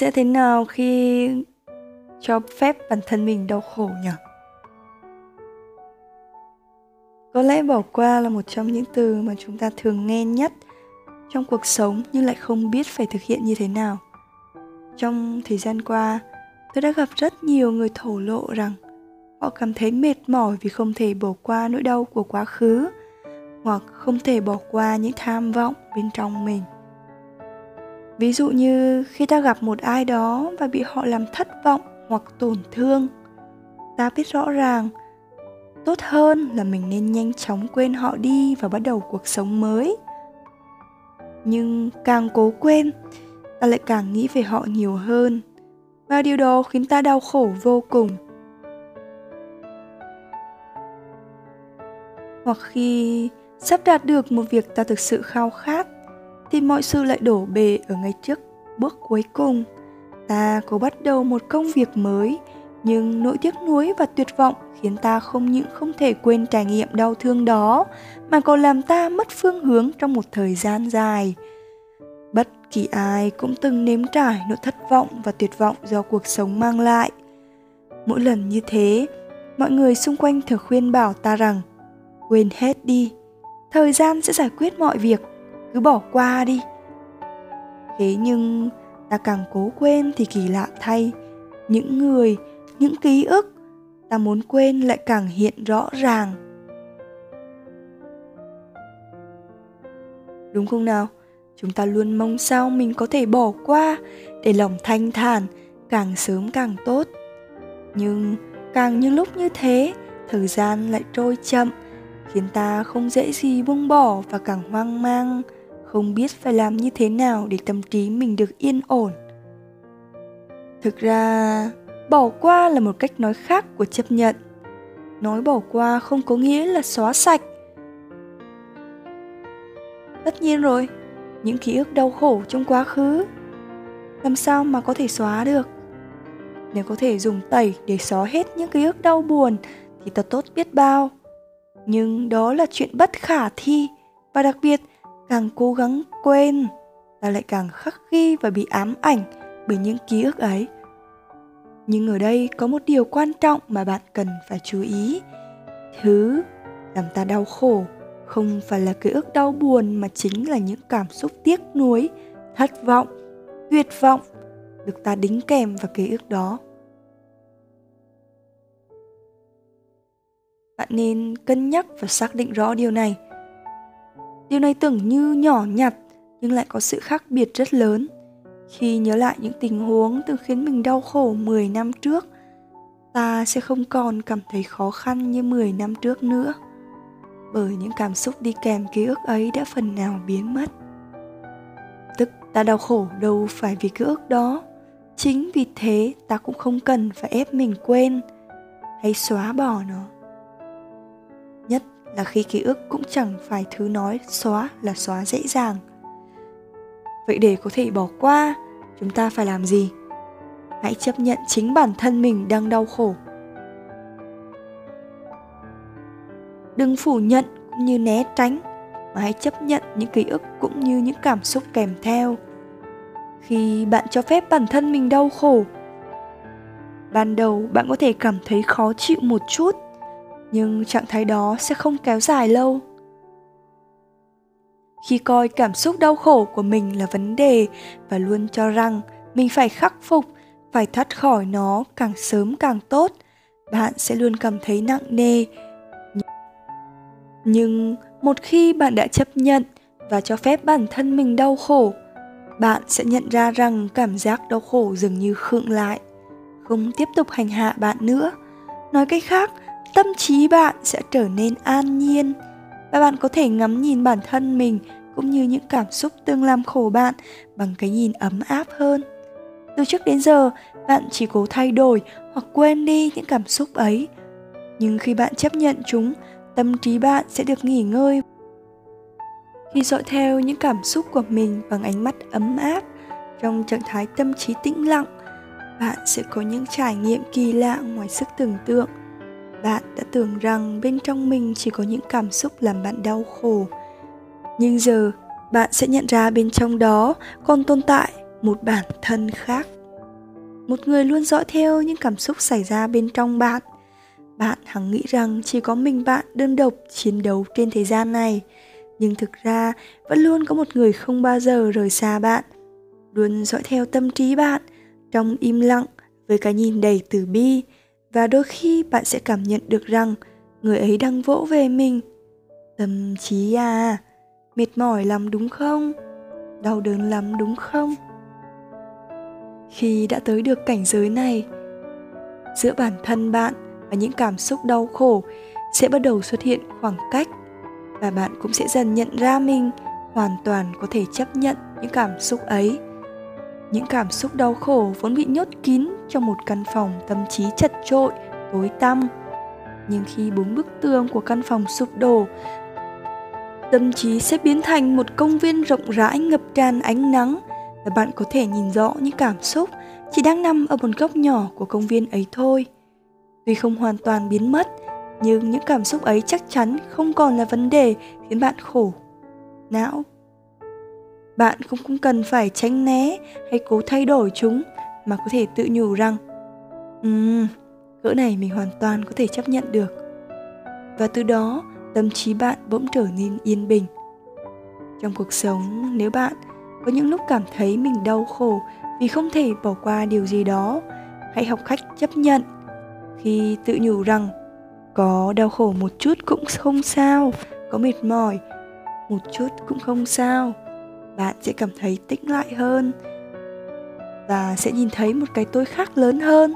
sẽ thế nào khi cho phép bản thân mình đau khổ nhỉ? Có lẽ bỏ qua là một trong những từ mà chúng ta thường nghe nhất trong cuộc sống nhưng lại không biết phải thực hiện như thế nào. Trong thời gian qua, tôi đã gặp rất nhiều người thổ lộ rằng họ cảm thấy mệt mỏi vì không thể bỏ qua nỗi đau của quá khứ hoặc không thể bỏ qua những tham vọng bên trong mình ví dụ như khi ta gặp một ai đó và bị họ làm thất vọng hoặc tổn thương, ta biết rõ ràng tốt hơn là mình nên nhanh chóng quên họ đi và bắt đầu cuộc sống mới. Nhưng càng cố quên, ta lại càng nghĩ về họ nhiều hơn, và điều đó khiến ta đau khổ vô cùng. Hoặc khi sắp đạt được một việc ta thực sự khao khát thì mọi sự lại đổ bề ở ngay trước bước cuối cùng. Ta cố bắt đầu một công việc mới, nhưng nỗi tiếc nuối và tuyệt vọng khiến ta không những không thể quên trải nghiệm đau thương đó, mà còn làm ta mất phương hướng trong một thời gian dài. Bất kỳ ai cũng từng nếm trải nỗi thất vọng và tuyệt vọng do cuộc sống mang lại. Mỗi lần như thế, mọi người xung quanh thường khuyên bảo ta rằng, quên hết đi, thời gian sẽ giải quyết mọi việc cứ bỏ qua đi. Thế nhưng ta càng cố quên thì kỳ lạ thay, những người, những ký ức ta muốn quên lại càng hiện rõ ràng. Đúng không nào? Chúng ta luôn mong sao mình có thể bỏ qua để lòng thanh thản càng sớm càng tốt. Nhưng càng những lúc như thế, thời gian lại trôi chậm, khiến ta không dễ gì buông bỏ và càng hoang mang không biết phải làm như thế nào để tâm trí mình được yên ổn. Thực ra, bỏ qua là một cách nói khác của chấp nhận. Nói bỏ qua không có nghĩa là xóa sạch. Tất nhiên rồi, những ký ức đau khổ trong quá khứ, làm sao mà có thể xóa được? Nếu có thể dùng tẩy để xóa hết những ký ức đau buồn thì thật tốt biết bao. Nhưng đó là chuyện bất khả thi và đặc biệt càng cố gắng quên, ta lại càng khắc ghi và bị ám ảnh bởi những ký ức ấy. Nhưng ở đây có một điều quan trọng mà bạn cần phải chú ý. Thứ làm ta đau khổ không phải là ký ức đau buồn mà chính là những cảm xúc tiếc nuối, thất vọng, tuyệt vọng được ta đính kèm vào ký ức đó. Bạn nên cân nhắc và xác định rõ điều này điều này tưởng như nhỏ nhặt, nhưng lại có sự khác biệt rất lớn. Khi nhớ lại những tình huống từng khiến mình đau khổ 10 năm trước, ta sẽ không còn cảm thấy khó khăn như 10 năm trước nữa, bởi những cảm xúc đi kèm ký ức ấy đã phần nào biến mất. Tức ta đau khổ đâu phải vì ký ức đó, chính vì thế ta cũng không cần phải ép mình quên hay xóa bỏ nó là khi ký ức cũng chẳng phải thứ nói xóa là xóa dễ dàng. Vậy để có thể bỏ qua, chúng ta phải làm gì? Hãy chấp nhận chính bản thân mình đang đau khổ. Đừng phủ nhận cũng như né tránh, mà hãy chấp nhận những ký ức cũng như những cảm xúc kèm theo. Khi bạn cho phép bản thân mình đau khổ, ban đầu bạn có thể cảm thấy khó chịu một chút nhưng trạng thái đó sẽ không kéo dài lâu. Khi coi cảm xúc đau khổ của mình là vấn đề và luôn cho rằng mình phải khắc phục, phải thoát khỏi nó càng sớm càng tốt, bạn sẽ luôn cảm thấy nặng nề. Nhưng một khi bạn đã chấp nhận và cho phép bản thân mình đau khổ, bạn sẽ nhận ra rằng cảm giác đau khổ dường như khựng lại, không tiếp tục hành hạ bạn nữa. Nói cách khác tâm trí bạn sẽ trở nên an nhiên. Và bạn có thể ngắm nhìn bản thân mình cũng như những cảm xúc từng làm khổ bạn bằng cái nhìn ấm áp hơn. Từ trước đến giờ, bạn chỉ cố thay đổi hoặc quên đi những cảm xúc ấy. Nhưng khi bạn chấp nhận chúng, tâm trí bạn sẽ được nghỉ ngơi. Khi dõi theo những cảm xúc của mình bằng ánh mắt ấm áp trong trạng thái tâm trí tĩnh lặng, bạn sẽ có những trải nghiệm kỳ lạ ngoài sức tưởng tượng bạn đã tưởng rằng bên trong mình chỉ có những cảm xúc làm bạn đau khổ. Nhưng giờ, bạn sẽ nhận ra bên trong đó còn tồn tại một bản thân khác. Một người luôn dõi theo những cảm xúc xảy ra bên trong bạn. Bạn hằng nghĩ rằng chỉ có mình bạn đơn độc chiến đấu trên thế gian này. Nhưng thực ra, vẫn luôn có một người không bao giờ rời xa bạn. Luôn dõi theo tâm trí bạn, trong im lặng, với cái nhìn đầy từ bi và đôi khi bạn sẽ cảm nhận được rằng người ấy đang vỗ về mình. Tâm trí à mệt mỏi lắm đúng không? Đau đớn lắm đúng không? Khi đã tới được cảnh giới này, giữa bản thân bạn và những cảm xúc đau khổ sẽ bắt đầu xuất hiện khoảng cách và bạn cũng sẽ dần nhận ra mình hoàn toàn có thể chấp nhận những cảm xúc ấy những cảm xúc đau khổ vốn bị nhốt kín trong một căn phòng tâm trí chật trội, tối tăm. Nhưng khi bốn bức tường của căn phòng sụp đổ, tâm trí sẽ biến thành một công viên rộng rãi ngập tràn ánh nắng. Và bạn có thể nhìn rõ những cảm xúc chỉ đang nằm ở một góc nhỏ của công viên ấy thôi. Tuy không hoàn toàn biến mất, nhưng những cảm xúc ấy chắc chắn không còn là vấn đề khiến bạn khổ não bạn cũng không cần phải tránh né hay cố thay đổi chúng mà có thể tự nhủ rằng um, cỡ này mình hoàn toàn có thể chấp nhận được. Và từ đó tâm trí bạn bỗng trở nên yên bình. Trong cuộc sống nếu bạn có những lúc cảm thấy mình đau khổ vì không thể bỏ qua điều gì đó hãy học cách chấp nhận. Khi tự nhủ rằng có đau khổ một chút cũng không sao có mệt mỏi một chút cũng không sao bạn sẽ cảm thấy tĩnh lại hơn và sẽ nhìn thấy một cái tôi khác lớn hơn,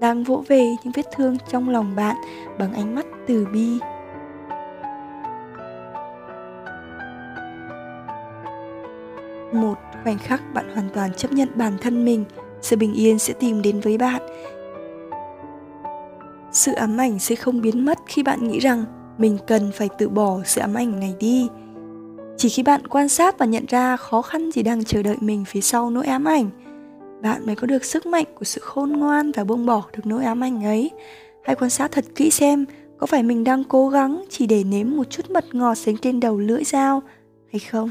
đang vỗ về những vết thương trong lòng bạn bằng ánh mắt từ bi. Một khoảnh khắc bạn hoàn toàn chấp nhận bản thân mình, sự bình yên sẽ tìm đến với bạn. Sự ám ảnh sẽ không biến mất khi bạn nghĩ rằng mình cần phải tự bỏ sự ám ảnh này đi chỉ khi bạn quan sát và nhận ra khó khăn gì đang chờ đợi mình phía sau nỗi ám ảnh, bạn mới có được sức mạnh của sự khôn ngoan và buông bỏ được nỗi ám ảnh ấy. Hãy quan sát thật kỹ xem có phải mình đang cố gắng chỉ để nếm một chút mật ngọt dính trên đầu lưỡi dao hay không.